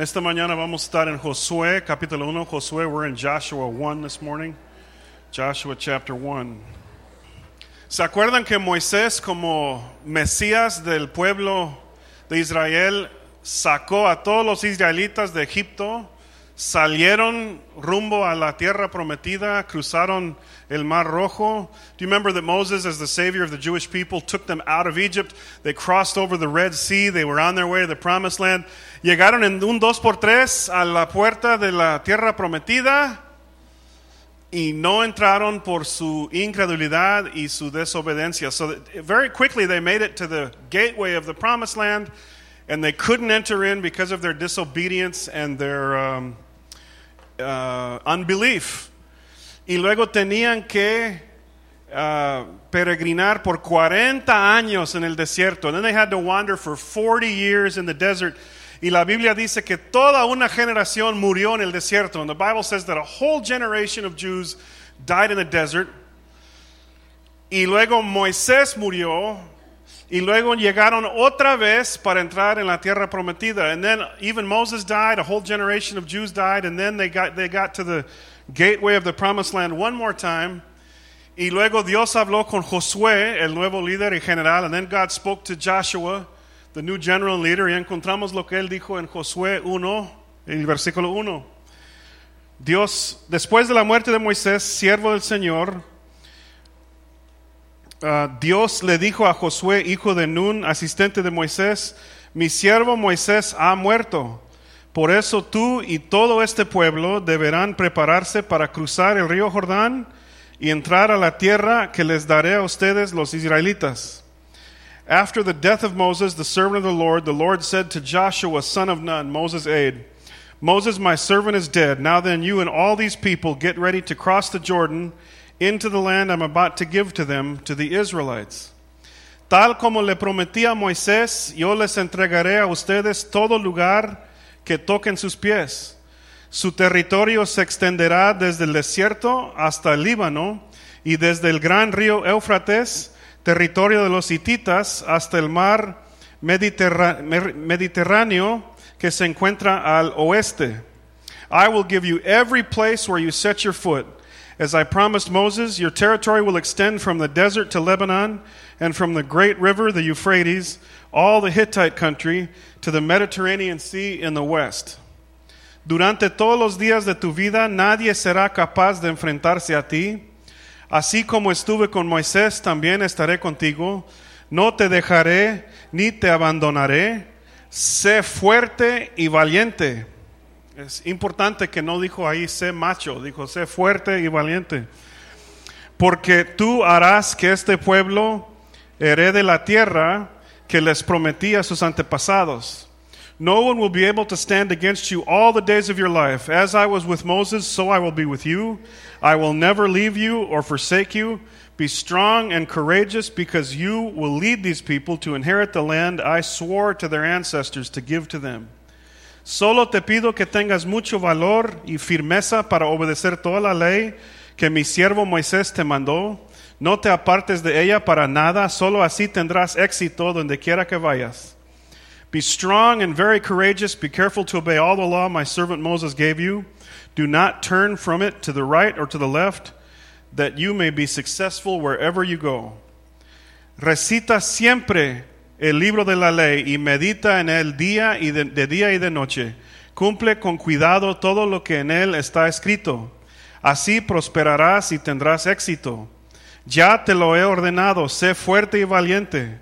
Esta mañana vamos a estar en Josué, capítulo 1. Josué, we're in Joshua 1 this morning. Joshua chapter 1. ¿Se acuerdan que Moisés, como Mesías del pueblo de Israel, sacó a todos los israelitas de Egipto? Salieron rumbo a la tierra prometida, cruzaron el Mar Rojo. Do you remember that Moses, as the savior of the Jewish people, took them out of Egypt? They crossed over the Red Sea. They were on their way to the Promised Land. Llegaron en un dos por tres a la puerta de la tierra prometida y no entraron por su incredulidad y su desobediencia. So very quickly they made it to the gateway of the Promised Land, and they couldn't enter in because of their disobedience and their um, uh, unbelief. Y luego tenían que uh, peregrinar por 40 años en el desierto. And then they had to wander for 40 years in the desert. Y la Biblia dice que toda una generación murió en el desierto. And the Bible says that a whole generation of Jews died in the desert. Y luego Moisés murió. Y luego llegaron otra vez para entrar en la tierra prometida. And then even Moses died, a whole generation of Jews died, and then they got, they got to the gateway of the promised land one more time. Y luego Dios habló con Josué, el nuevo líder y general, and then God spoke to Joshua, the new general leader, y encontramos lo que él dijo en Josué 1, el versículo 1. Dios, después de la muerte de Moisés, siervo del Señor, Uh, Dios le dijo a Josué, hijo de Nun, asistente de Moisés, mi siervo Moisés ha muerto. Por eso tú y todo este pueblo deberán prepararse para cruzar el río Jordán y entrar a la tierra que les daré a ustedes los israelitas. After the death of Moses, the servant of the Lord, the Lord said to Joshua, son of Nun, Moses' aide, Moses, my servant, is dead. Now then, you and all these people get ready to cross the Jordan into the land I'm about to give to them, to the Israelites. Tal como le prometí a Moisés, yo les entregaré a ustedes todo lugar que toquen sus pies. Su territorio se extenderá desde el desierto hasta el Líbano y desde el gran río Éufrates, territorio de los hititas, hasta el mar Mediterráneo que se encuentra al oeste. I will give you every place where you set your foot. As I promised Moses, your territory will extend from the desert to Lebanon, and from the great river, the Euphrates, all the Hittite country, to the Mediterranean Sea in the west. Durante todos los días de tu vida, nadie será capaz de enfrentarse a ti. Así como estuve con Moisés, también estaré contigo. No te dejaré ni te abandonaré. Sé fuerte y valiente. Es importante que no dijo ahí sé macho, dijo sé fuerte y valiente. Porque tú harás que este pueblo herede la tierra que les prometí a sus antepasados. No one will be able to stand against you all the days of your life. As I was with Moses, so I will be with you. I will never leave you or forsake you. Be strong and courageous because you will lead these people to inherit the land I swore to their ancestors to give to them. Solo te pido que tengas mucho valor y firmeza para obedecer toda la ley que mi siervo Moisés te mandó. No te apartes de ella para nada, solo así tendrás éxito donde quiera que vayas. Be strong and very courageous. Be careful to obey all the law my servant Moses gave you. Do not turn from it to the right or to the left, that you may be successful wherever you go. Recita siempre el libro de la ley y medita en él día y de, de, día y de noche. Cumple con cuidado todo lo que en él está escrito. Así prosperarás y tendrás éxito. Ya te lo he ordenado, sé fuerte y valiente.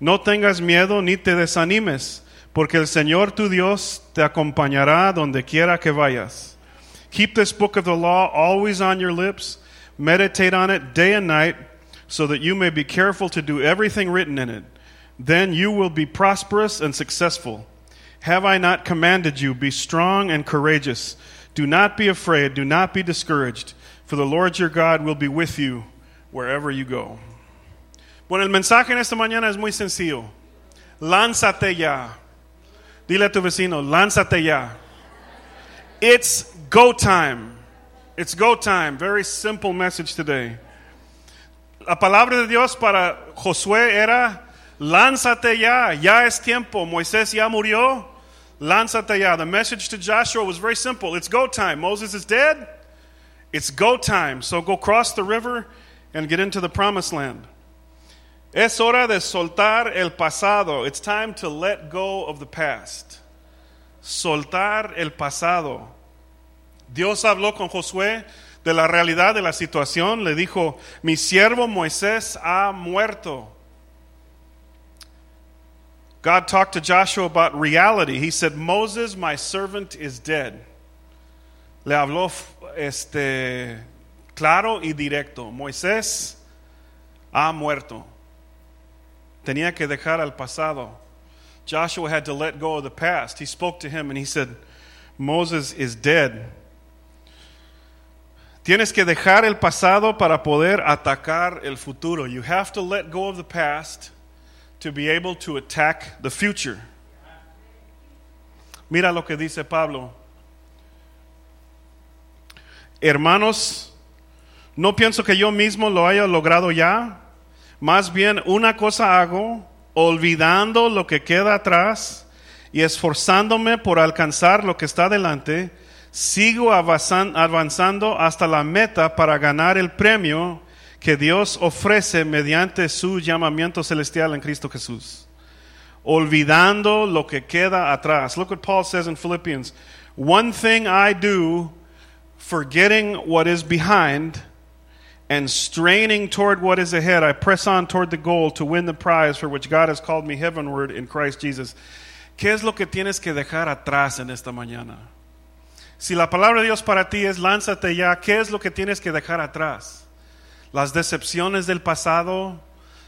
No tengas miedo ni te desanimes, porque el Señor tu Dios te acompañará donde quiera que vayas. Keep this book of the law always on your lips. Meditate on it day and night, so that you may be careful to do everything written in it. Then you will be prosperous and successful. Have I not commanded you? Be strong and courageous. Do not be afraid. Do not be discouraged. For the Lord your God will be with you wherever you go. Bueno, el mensaje en esta mañana es muy sencillo. Lánzate ya. Dile a tu vecino, lánzate ya. It's go time. It's go time. Very simple message today. La palabra de Dios para Josué era lánzate ya, ya es tiempo. Moisés ya murió, Lánzate ya. The message to Joshua was very simple. It's go time. Moses is dead. It's go time. So go cross the river and get into the promised land. Es hora de soltar el pasado. It's time to let go of the past. Soltar el pasado. Dios habló con Josué de la realidad de la situación. Le dijo, mi siervo Moisés ha muerto. God talked to Joshua about reality. He said, Moses, my servant, is dead. Le habló este, claro y directo. Moisés ha muerto. Tenía que dejar al pasado. Joshua had to let go of the past. He spoke to him and he said, Moses is dead. Tienes que dejar el pasado para poder atacar el futuro. You have to let go of the past to be able to attack the future. Mira lo que dice Pablo. Hermanos, no pienso que yo mismo lo haya logrado ya. Más bien una cosa hago, olvidando lo que queda atrás y esforzándome por alcanzar lo que está delante, sigo avanzando hasta la meta para ganar el premio que Dios ofrece mediante su llamamiento celestial en Cristo Jesús. Olvidando lo que queda atrás. Look what Paul says in Philippians. One thing I do, forgetting what is behind and straining toward what is ahead, I press on toward the goal to win the prize for which God has called me heavenward in Christ Jesus. ¿Qué es lo que tienes que dejar atrás en esta mañana? Si la palabra de Dios para ti es lánzate ya, ¿qué es lo que tienes que dejar atrás? Las decepciones del pasado,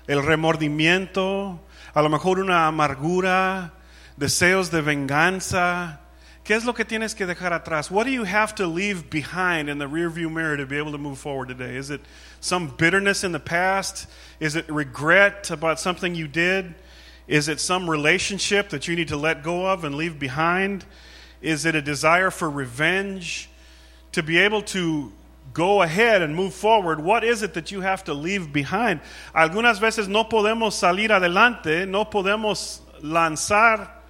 el remordimiento, a lo mejor una amargura, deseos de venganza. ¿Qué es lo que tienes que dejar atrás? What do you have to leave behind in the rearview mirror to be able to move forward today? Is it some bitterness in the past? Is it regret about something you did? Is it some relationship that you need to let go of and leave behind? Is it a desire for revenge? To be able to go ahead and move forward, what is it that you have to leave behind? Algunas veces no podemos salir adelante, no podemos lanzar,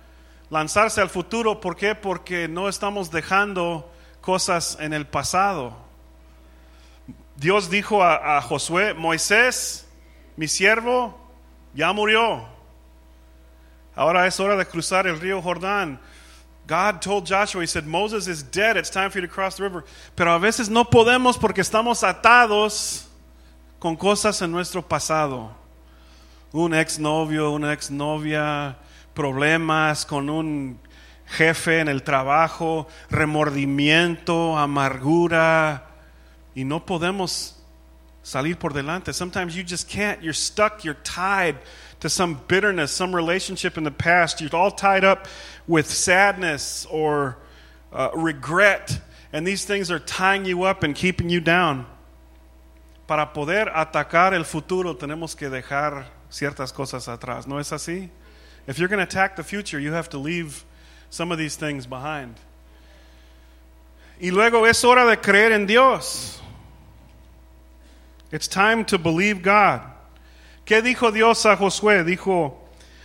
lanzarse al futuro. ¿Por qué? Porque no estamos dejando cosas en el pasado. Dios dijo a, a Josué, Moisés, mi siervo, ya murió. Ahora es hora de cruzar el río Jordán. God told Joshua, He said, Moses is dead, it's time for you to cross the river. Pero a veces no podemos porque estamos atados con cosas en nuestro pasado. Un exnovio, una exnovia, problemas con un jefe en el trabajo, remordimiento, amargura, y no podemos salir por delante. Sometimes you just can't. You're stuck, you're tied to some bitterness, some relationship in the past. You're all tied up with sadness or uh, regret, and these things are tying you up and keeping you down. Para poder atacar el futuro, tenemos que dejar ciertas cosas atrás. ¿No es así? If you're going to attack the future, you have to leave some of these things behind. Y luego es hora de creer en Dios. It's time to believe God. ¿Qué dijo Dios a Josué? Dijo,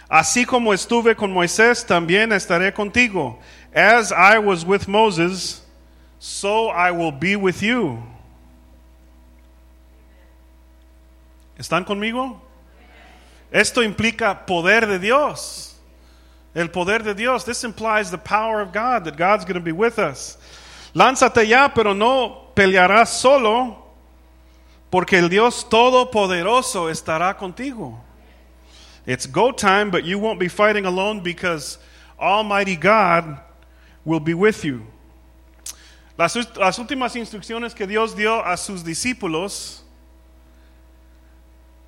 así como estuve con Moisés, también estaré contigo. As I was with Moses, so I will be with you. ¿Están conmigo? Esto implica poder de Dios. El poder de Dios. This implies the power of God, that God's going to be with us. Lánzate ya, pero no pelearás solo porque el Dios Todopoderoso estará contigo. It's go time, but you won't be fighting alone because Almighty God will be with you. Las, las últimas instrucciones que Dios dio a sus discípulos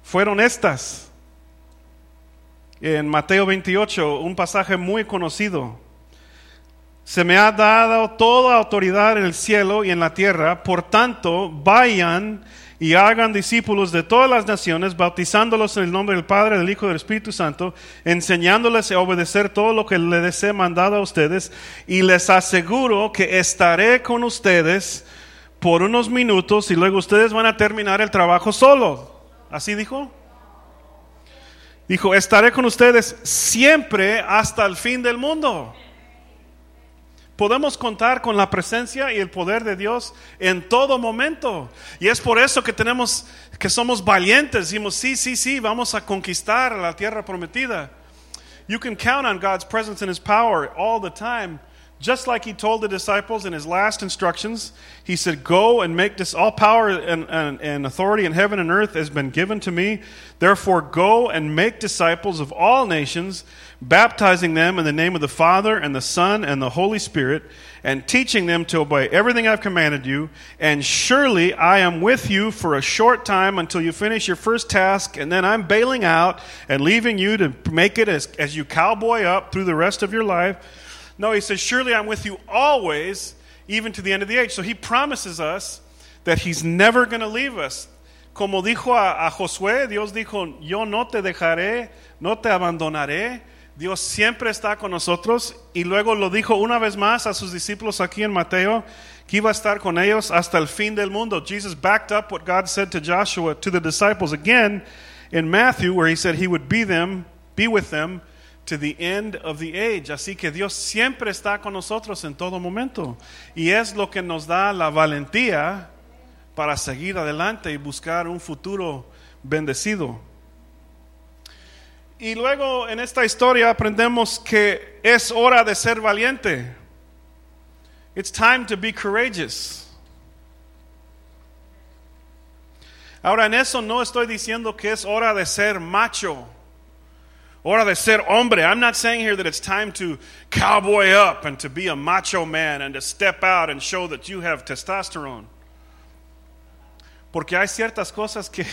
fueron estas. En Mateo 28, un pasaje muy conocido. Se me ha dado toda autoridad en el cielo y en la tierra, por tanto, vayan y hagan discípulos de todas las naciones, bautizándolos en el nombre del Padre, del Hijo y del Espíritu Santo, enseñándoles a obedecer todo lo que les he mandado a ustedes, y les aseguro que estaré con ustedes por unos minutos y luego ustedes van a terminar el trabajo solo. ¿Así dijo? Dijo, estaré con ustedes siempre hasta el fin del mundo. Podemos contar con la presencia y el poder de Dios en todo momento. Y es por eso que tenemos que somos valientes. Decimos, sí, sí, sí, vamos a conquistar la tierra prometida. You can count on God's presence and his power all the time. Just like he told the disciples in his last instructions, he said, Go and make this, all power and, and, and, authority in heaven and earth has been given to me. Therefore, go and make disciples of all nations, baptizing them in the name of the Father and the Son and the Holy Spirit, and teaching them to obey everything I've commanded you. And surely I am with you for a short time until you finish your first task, and then I'm bailing out and leaving you to make it as, as you cowboy up through the rest of your life. No, he says, Surely I'm with you always, even to the end of the age. So he promises us that he's never going to leave us. Como dijo a, a, Josué, Dios dijo, yo no te dejaré, no te abandonaré. Dios siempre está con nosotros. Y luego lo dijo una vez más a sus discípulos aquí en Mateo, que iba a estar con ellos hasta el fin del mundo. Jesus backed up what God said to Joshua, to the disciples again in Matthew, where he said he would be them, be with them to the end of the age. Así que Dios siempre está con nosotros en todo momento. Y es lo que nos da la valentía para seguir adelante y buscar un futuro bendecido. Y luego en esta historia aprendemos que es hora de ser valiente. It's time to be courageous. Ahora en eso no estoy diciendo que es hora de ser macho hora de ser hombre. I'm not saying here that it's time to cowboy up and to be a macho man and to step out and show that you have testosterone. Porque hay ciertas cosas que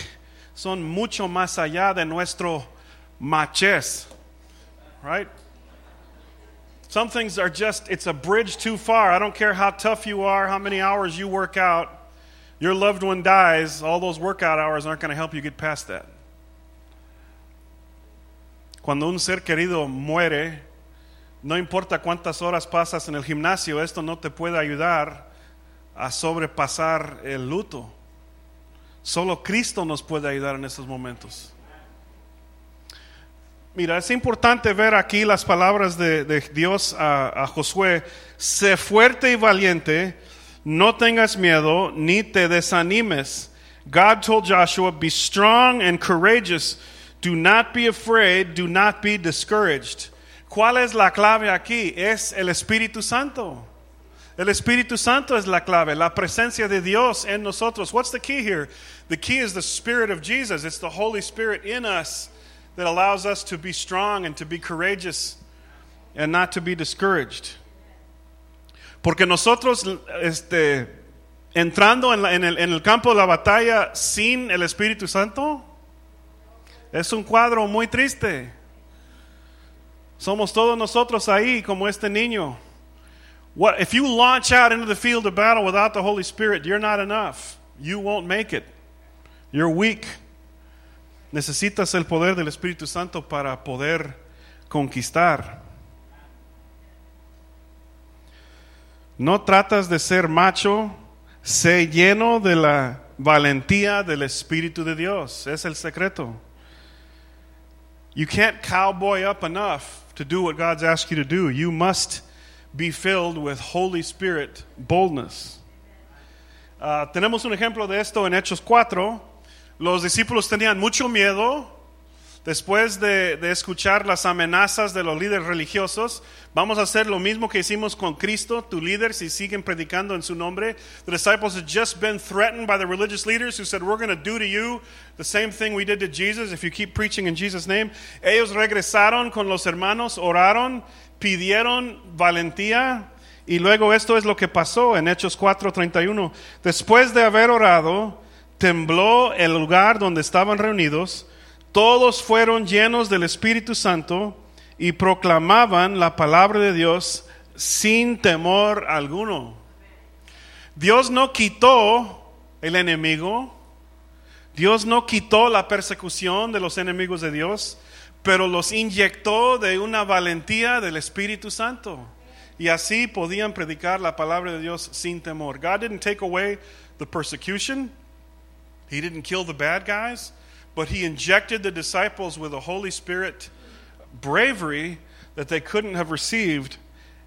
son mucho más allá de nuestro machez. Right? Some things are just, it's a bridge too far. I don't care how tough you are, how many hours you work out. Your loved one dies, all those workout hours aren't going to help you get past that. Cuando un ser querido muere, no importa cuántas horas pasas en el gimnasio, esto no te puede ayudar a sobrepasar el luto. Solo Cristo nos puede ayudar en estos momentos. Mira, es importante ver aquí las palabras de, Dios a, a, Josué. Sé fuerte y valiente, no tengas miedo ni te desanimes. God told Joshua, be strong and courageous. Do not be afraid, do not be discouraged. ¿Cuál es la clave aquí? Es el Espíritu Santo. El Espíritu Santo es la clave, la presencia de Dios en nosotros. What's the key here? The key is the Spirit of Jesus. It's the Holy Spirit in us that allows us to be strong and to be courageous and not to be discouraged. Porque nosotros, este, entrando en, la, en, el, en el campo de la batalla sin el Espíritu Santo, Es un cuadro muy triste. Somos todos nosotros ahí como este niño. What if you launch out into the field of battle without the Holy Spirit, you're not enough. You won't make it. You're weak. Necesitas el poder del Espíritu Santo para poder conquistar. No tratas de ser macho, sé lleno de la valentía del Espíritu de Dios. Es el secreto. You can't cowboy up enough to do what God's asked you to do. You must be filled with Holy Spirit boldness. Uh, tenemos un ejemplo de esto en Hechos 4. Los discípulos tenían mucho miedo Después de, escuchar las amenazas de los líderes religiosos, vamos a hacer lo mismo que hicimos con Cristo, tu líder, si siguen predicando en su nombre. The disciples had just been threatened by the religious leaders who said, We're going to do to you the same thing we did to Jesus if you keep preaching in Jesus' name. Ellos regresaron con los hermanos, oraron, pidieron valentía. Y luego esto es lo que pasó en Hechos 4:31. Después de haber orado, tembló el lugar donde estaban reunidos todos fueron llenos del Espíritu Santo y proclamaban la palabra de Dios sin temor alguno. Dios no quitó el enemigo, Dios no quitó la persecución de los enemigos de Dios, pero los inyectó de una valentía del Espíritu Santo. Y así podían predicar la palabra de Dios sin temor. God didn't take away the persecution. He didn't kill the bad guys. but he injected the disciples with a Holy Spirit bravery that they couldn't have received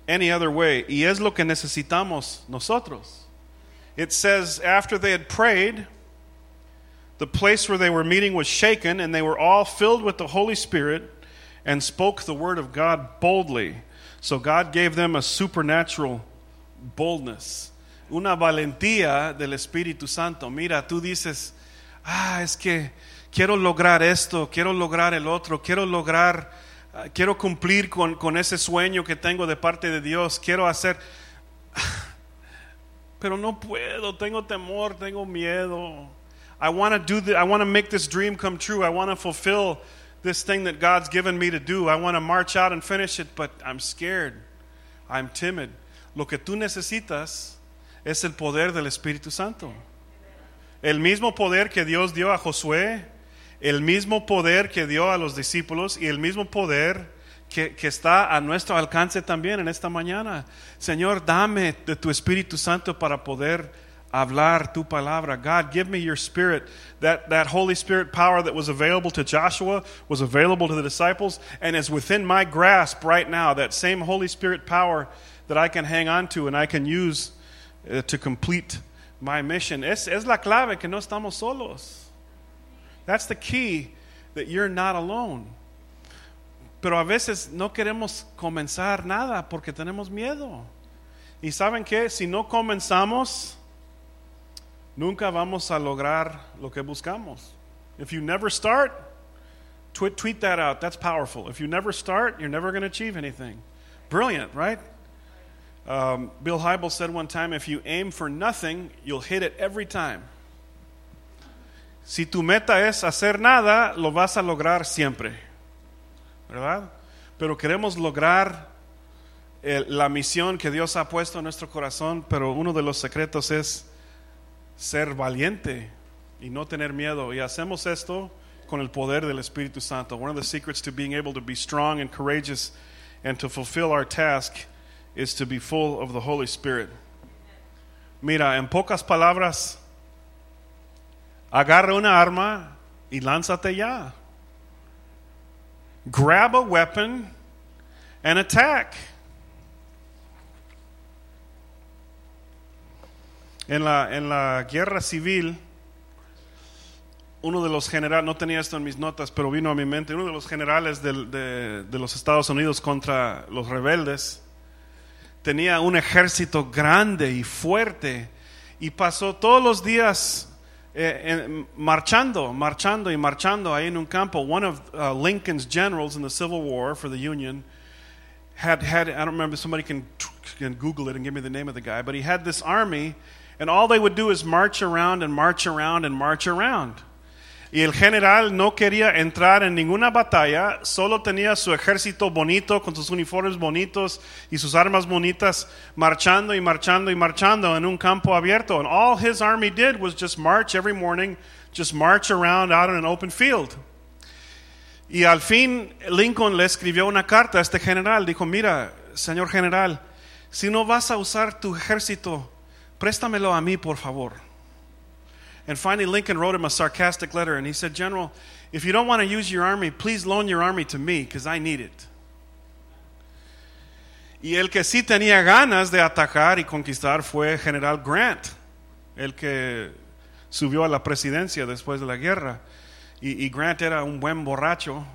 any other way. Y es lo que necesitamos nosotros. It says, after they had prayed, the place where they were meeting was shaken, and they were all filled with the Holy Spirit and spoke the word of God boldly. So God gave them a supernatural boldness, una valentía del Espíritu Santo. Mira, tú dices, ah, es que quiero lograr esto, quiero lograr el otro, quiero lograr, uh, quiero cumplir con, con ese sueño que tengo de parte de Dios, quiero hacer, pero no puedo, tengo temor, tengo miedo. I want to do the, I want to make this dream come true. I want to fulfill this thing that God's given me to do. I want to march out and finish it, but I'm scared. I'm timid. Lo que tú necesitas es el poder del Espíritu Santo. El mismo poder que Dios dio a Josué, el mismo poder que dio a los discípulos y el mismo poder que, que, está a nuestro alcance también en esta mañana. Señor, dame de tu Espíritu Santo para poder hablar tu palabra. God, give me your spirit. That, that Holy Spirit power that was available to Joshua was available to the disciples and is within my grasp right now. That same Holy Spirit power that I can hang on to and I can use uh, to complete my mission. Es, es la clave que no estamos solos. That's the key that you're not alone. Pero a veces no queremos comenzar nada porque tenemos miedo. Y saben que si no comenzamos, nunca vamos a lograr lo que buscamos. If you never start, tweet, tweet that out. That's powerful. If you never start, you're never going to achieve anything. Brilliant, right? Um, Bill Hybel said one time if you aim for nothing, you'll hit it every time. Si tu meta es hacer nada, lo vas a lograr siempre. ¿Verdad? Pero queremos lograr el, la misión que Dios ha puesto en nuestro corazón, pero uno de los secretos es ser valiente y no tener miedo. Y hacemos esto con el poder del Espíritu Santo. One of the secrets to being able to be strong and courageous and to fulfill our task is to be full of the Holy Spirit. Mira, en pocas palabras, agarra una arma y lánzate ya. Grab a weapon and attack. En la, en la guerra civil, uno de los generales, no tenía esto en mis notas, pero vino a mi mente, uno de los generales de, de, de los Estados Unidos contra los rebeldes, tenía un ejército grande y fuerte y pasó todos los días eh, marchando, marchando y marchando ahí en un campo. One of uh, Lincoln's generals in the Civil War for the Union had had I don't remember somebody can can Google it and give me the name of the guy, but he had this army and all they would do is march around and march around and march around. Y el general no quería entrar en ninguna batalla, solo tenía su ejército bonito, con sus uniformes bonitos y sus armas bonitas, marchando y marchando y marchando en un campo abierto. And all his army did was just march every morning, just march around out in an open field. Y al fin Lincoln le escribió una carta a este general, dijo, mira, señor general, si no vas a usar tu ejército, préstamelo a mí, por favor. And finally, Lincoln wrote him a sarcastic letter, and he said, General, if you don't want to use your army, please loan your army to me, because I need it. Y el que sí tenía ganas de atacar y conquistar fue General Grant, el que subió a la presidencia después de la guerra. Y, y Grant era un buen borracho.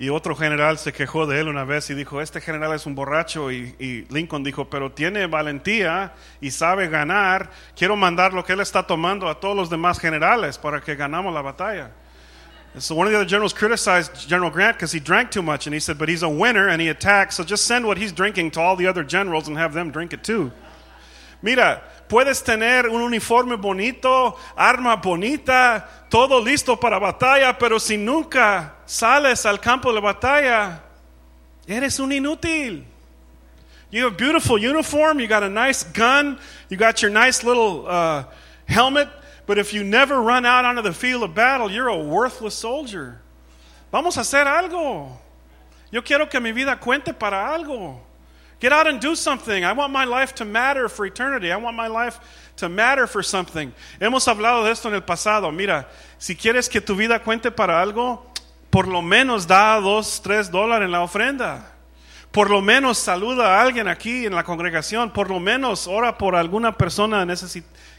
Y otro general se quejó de él una vez y dijo, este general es un borracho. Y, y, Lincoln dijo, pero tiene valentía y sabe ganar. Quiero mandar lo que él está tomando a todos los demás generales para que ganamos la batalla. So one of the other generals criticized General Grant because he drank too much. And he said, but he's a winner and he attacked. So just send what he's drinking to all the other generals and have them drink it too. Mira, puedes tener un uniforme bonito, arma bonita, todo listo para batalla, pero si nunca sales al campo de la batalla, eres un inútil. You have a beautiful uniform, you got a nice gun, you got your nice little uh, helmet, but if you never run out onto the field of battle, you're a worthless soldier. Vamos a hacer algo. Yo quiero que mi vida cuente para algo. Get out and do something. I want my life to matter for eternity. I want my life to matter for something. Hemos hablado de esto en el pasado. Mira, si quieres que tu vida cuente para algo, por lo menos da dos, tres dólares en la ofrenda. Por lo menos saluda a alguien aquí en la congregación. Por lo menos ora por alguna persona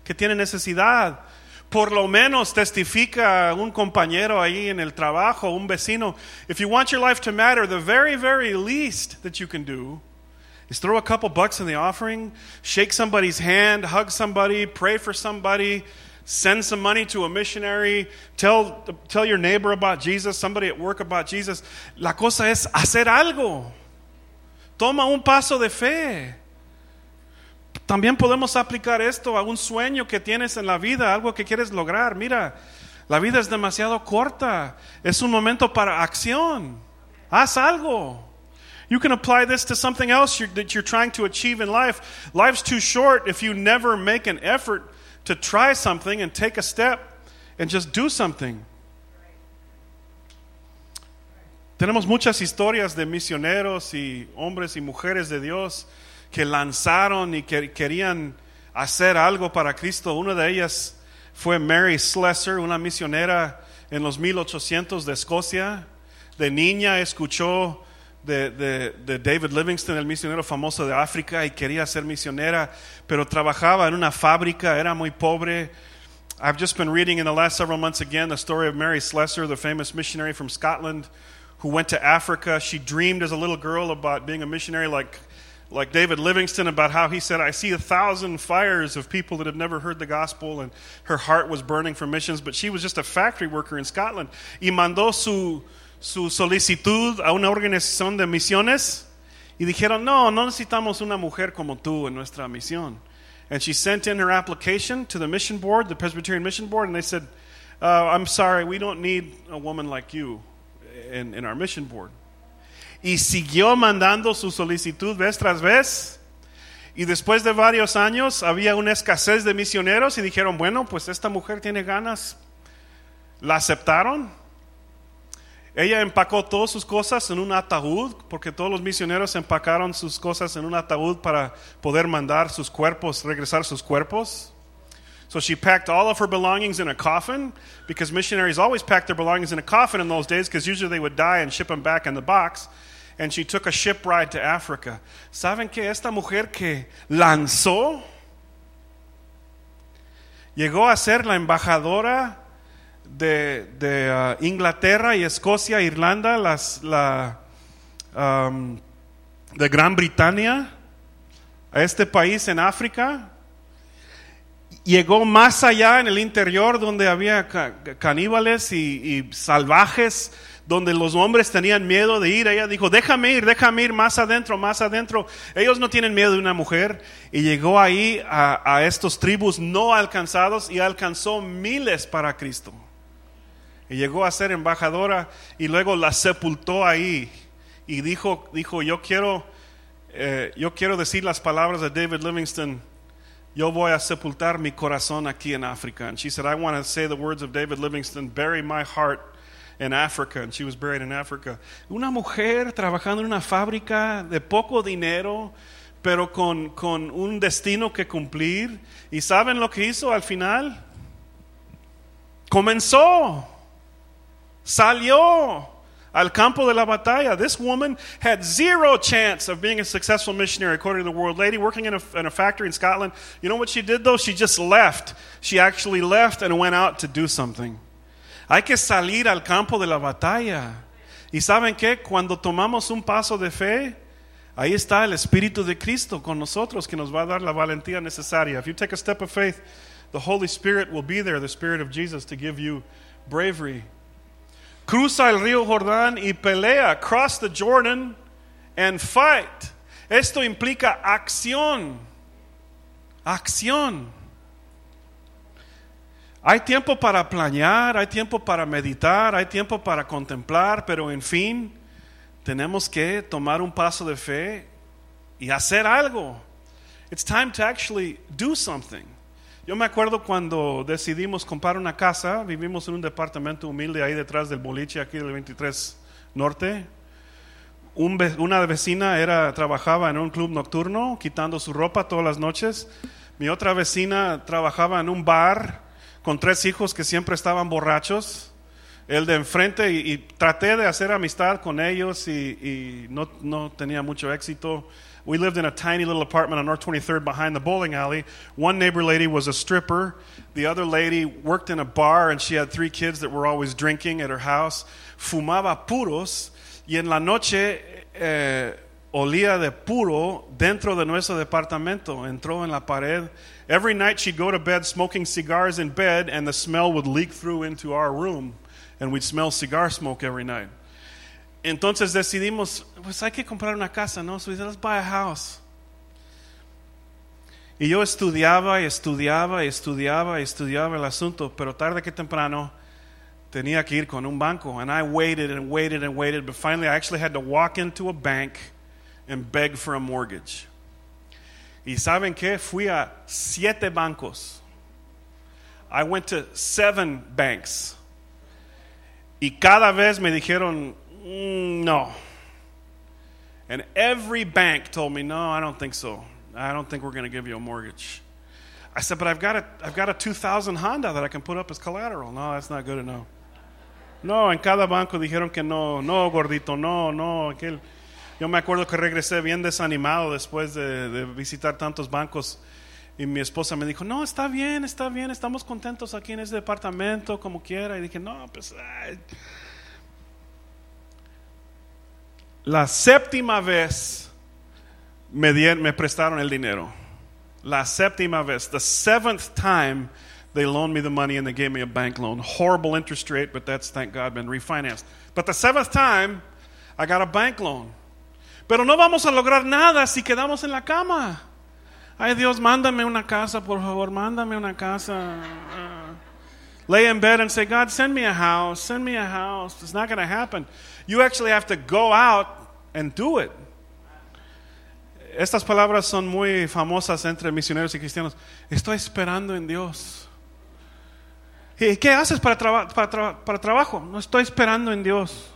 que tiene necesidad. Por lo menos testifica a un compañero ahí en el trabajo, un vecino. If you want your life to matter, the very, very least that you can do is throw a couple bucks in the offering, shake somebody's hand, hug somebody, pray for somebody, send some money to a missionary, tell, tell your neighbor about Jesus, somebody at work about Jesus. La cosa es hacer algo. Toma un paso de fe. También podemos aplicar esto a un sueño que tienes en la vida, algo que quieres lograr. Mira, la vida es demasiado corta. Es un momento para acción. Haz algo. You can apply this to something else you're, that you're trying to achieve in life. Life's too short if you never make an effort to try something and take a step and just do something. Tenemos muchas historias de misioneros y hombres y mujeres de Dios que lanzaron y que querían hacer algo para Cristo. Una de ellas fue Mary Slessor, una misionera en los 1800 de Escocia. De niña escuchó de, de, de, David Livingstone, el misionero famoso de África, y quería ser misionera, pero trabajaba en una fábrica, era muy pobre. I've just been reading in the last several months again the story of Mary Slessor, the famous missionary from Scotland who went to Africa. She dreamed as a little girl about being a missionary like, like David Livingstone, about how he said, I see a thousand fires of people that have never heard the gospel, and her heart was burning for missions. But she was just a factory worker in Scotland. Y mandó su, su solicitud a una organización de misiones. Y dijeron, no, no necesitamos una mujer como tú en nuestra misión. And she sent in her application to the mission board, the Presbyterian Mission Board, and they said, uh, I'm sorry, we don't need a woman like you in, in our mission board. Y siguió mandando su solicitud vez tras vez. Y después de varios años había una escasez de misioneros y dijeron, bueno, pues esta mujer tiene ganas. La aceptaron. Ella empacó todas sus cosas en un ataúd, porque todos los misioneros empacaron sus cosas en un ataúd para poder mandar sus cuerpos, regresar sus cuerpos. So she packed all of her belongings in a coffin because missionaries always packed their belongings in a coffin in those days because usually they would die and ship them back in the box. And she took a ship ride to Africa. ¿Saben que esta mujer que lanzó llegó a ser la embajadora de, de uh, Inglaterra y Escocia, Irlanda, las, la, de Gran Bretaña, a este país en África? llegó más allá en el interior donde había caníbales y, salvajes, donde los hombres tenían miedo de ir. Ella dijo, déjame ir, déjame ir más adentro, más adentro. Ellos no tienen miedo de una mujer. Y llegó ahí a, a estos tribus no alcanzados y alcanzó miles para Cristo. Y llegó a ser embajadora y luego la sepultó ahí. Y dijo, dijo yo, quiero, eh, yo quiero decir las palabras de David Livingston Yo voy a sepultar mi corazón aquí en África. And she said, I want to say the words of David Livingston, bury my heart in Africa. And she was buried in Africa. Una mujer trabajando en una fábrica de poco dinero, pero con, con un destino que cumplir. ¿Y saben lo que hizo al final? Comenzó. Salió al campo de la batalla. This woman had zero chance of being a successful missionary, according to the world. Lady working in a, in a factory in Scotland. You know what she did, though? She just left. She actually left and went out to do something. Hay que salir al campo de la batalla. Y saben qué? Cuando tomamos un paso de fe, ahí está el Espíritu de Cristo con nosotros que nos va a dar la valentía necesaria. If you take a step of faith, the Holy Spirit will be there, the Spirit of Jesus, to give you bravery cruza el río Jordán y pelea, cross the Jordan and fight. Esto implica acción. Acción. Hay tiempo para planear, hay tiempo para meditar, hay tiempo para contemplar, pero en fin, tenemos que tomar un paso de fe y hacer algo. It's time to actually do something. Yo me acuerdo cuando decidimos comprar una casa, vivimos en un departamento humilde ahí detrás del boliche, aquí del 23 Norte. una vecina era, trabajaba en un club nocturno, quitando su ropa todas las noches. Mi otra vecina trabajaba en un bar con tres hijos que siempre estaban borrachos. el de enfrente, y, traté de hacer amistad con ellos y, no tenía mucho éxito. We lived in a tiny little apartment on North 23rd behind the bowling alley. One neighbor lady was a stripper. The other lady worked in a bar and she had three kids that were always drinking at her house. Fumaba puros y en la noche eh, olía de puro dentro de nuestro departamento. Entró en la pared. Every night she'd go to bed smoking cigars in bed and the smell would leak through into our room and we'd smell cigar smoke every night. Entonces decidimos, pues hay que comprar una casa, ¿no? So we said, let's buy a house. Y yo estudiaba y estudiaba y estudiaba y estudiaba el asunto, pero tarde que temprano tenía que ir con un banco. And I waited and waited and waited, but finally I actually had to walk into a bank and beg for a mortgage. Y saben qué? Fui a siete bancos. I went to seven banks. Y cada vez me dijeron, "Mm, no. And every bank told me, no, I don't think so. I don't think we're going to give you a mortgage. I said, but I've got a, I've got a 2000 Honda that I can put up as collateral. No, that's not good enough. No, en cada banco dijeron que no, no, gordito, no, no. Aquel. Yo me acuerdo que regresé bien desanimado después de, visitar tantos bancos. Y mi esposa me dijo, no, está bien, está bien, estamos contentos aquí en ese departamento, como quiera. Y dije, no, pues... La séptima vez me, dieron, me prestaron el dinero. La séptima vez. The seventh time they loaned me the money and they gave me a bank loan. Horrible interest rate, but that's, thank God, been refinanced. But the seventh time, I got a bank loan. Pero no vamos a lograr nada si quedamos en la cama. Ay Dios, mándame una casa, por favor, mándame una casa. Lay in bed and say, God, send me a house, send me a house. It's not going to happen. You actually have to go out and do it. Estas palabras son muy famosas entre misioneros y cristianos. Estoy esperando en Dios. ¿Y qué haces para, traba- para trabajo? No estoy esperando en Dios.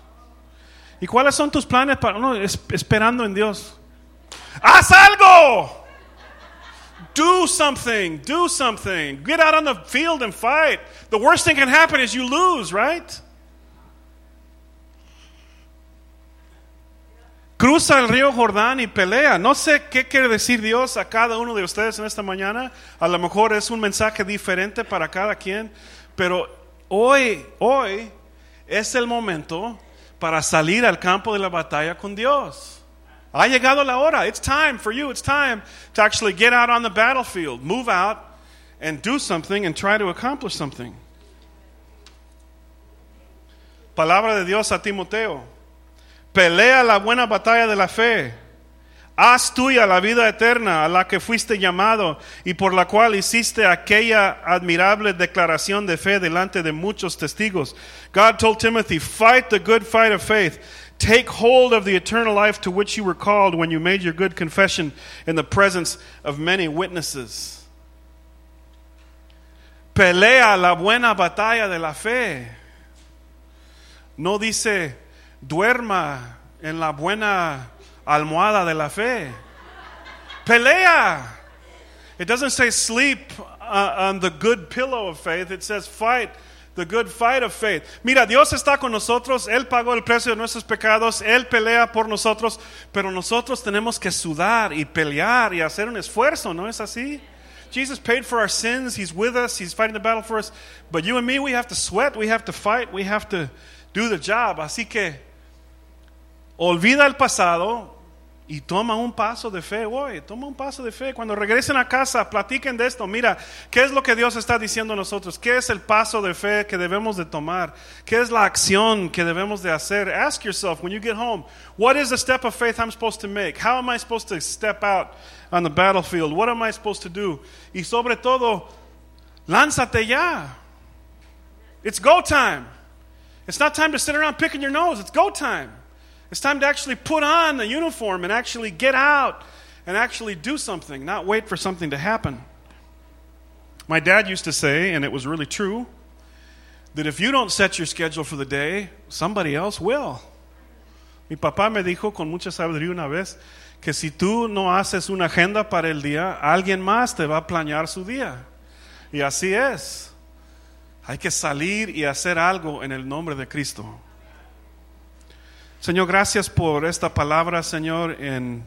¿Y cuáles son tus planes para no es- esperando en Dios? Haz algo. Do something. Do something. Get out on the field and fight. The worst thing can happen is you lose, right? Cruza el río Jordán y pelea. No sé qué quiere decir Dios a cada uno de ustedes en esta mañana. A lo mejor es un mensaje diferente para cada quien. Pero hoy, hoy es el momento para salir al campo de la batalla con Dios. Ha llegado la hora. It's time for you. It's time to actually get out on the battlefield, move out, and do something and try to accomplish something. Palabra de Dios a Timoteo. Pelea la buena batalla de la fe. Haz tuya la vida eterna a la que fuiste llamado y por la cual hiciste aquella admirable declaración de fe delante de muchos testigos. God told Timothy, fight the good fight of faith. Take hold of the eternal life to which you were called when you made your good confession in the presence of many witnesses. Pelea la buena batalla de la fe. No dice duerma en la buena almohada de la fe. Pelea. It doesn't say sleep uh, on the good pillow of faith. It says fight the good fight of faith. Mira, Dios está con nosotros. Él pagó el precio de nuestros pecados. Él pelea por nosotros. Pero nosotros tenemos que sudar y pelear y hacer un esfuerzo. ¿No es así? Jesus paid for our sins. He's with us. He's fighting the battle for us. But you and me, we have to sweat. We have to fight. We have to do the job. Así que olvida el pasado y toma un paso de fe hoy. Toma un paso de fe. Cuando regresen a casa, platiquen de esto. Mira, ¿qué es lo que Dios está diciendo a nosotros? ¿Qué es el paso de fe que debemos de tomar? ¿Qué es la acción que debemos de hacer? Ask yourself when you get home, what is the step of faith I'm supposed to make? How am I supposed to step out on the battlefield? What am I supposed to do? Y sobre todo, lánzate ya. It's go time. It's not time to sit around picking your nose. It's go time. It's time to actually put on the uniform and actually get out and actually do something, not wait for something to happen. My dad used to say, and it was really true, that if you don't set your schedule for the day, somebody else will. Mi papá me dijo con mucha sabiduría una vez que si tú no haces una agenda para el día, alguien más te va a planear su día. Y así es. Hay que salir y hacer algo en el nombre de Cristo. Señor, gracias por esta palabra, Señor, en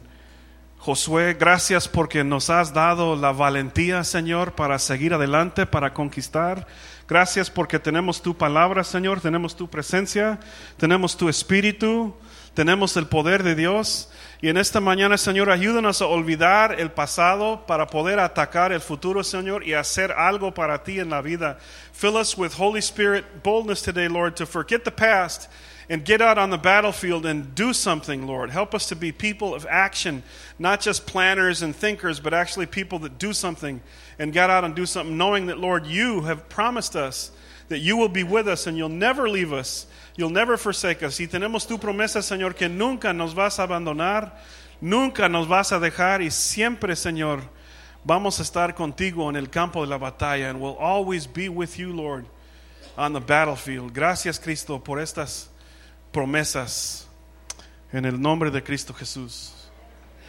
Josué. Gracias porque nos has dado la valentía, Señor, para seguir adelante, para conquistar. Gracias porque tenemos tu palabra, Señor, tenemos tu presencia, tenemos tu espíritu, tenemos el poder de Dios. Y en esta mañana, Señor, ayúdanos a olvidar el pasado para poder atacar el futuro, Señor, y hacer algo para ti en la vida. Fill us with Holy Spirit boldness today, Lord, to forget the past and get out on the battlefield and do something, Lord. Help us to be people of action, not just planners and thinkers, but actually people that do something and get out and do something, knowing that, Lord, you have promised us that you will be with us and you'll never leave us, you'll never forsake us. Y tenemos tu promesa, Señor, que nunca nos vas a abandonar, nunca nos vas a dejar y siempre, Señor, vamos a estar contigo en el campo de la batalla and we'll always be with you, Lord, on the battlefield. Gracias, Cristo, por estas promesas en el nombre de Cristo Jesús.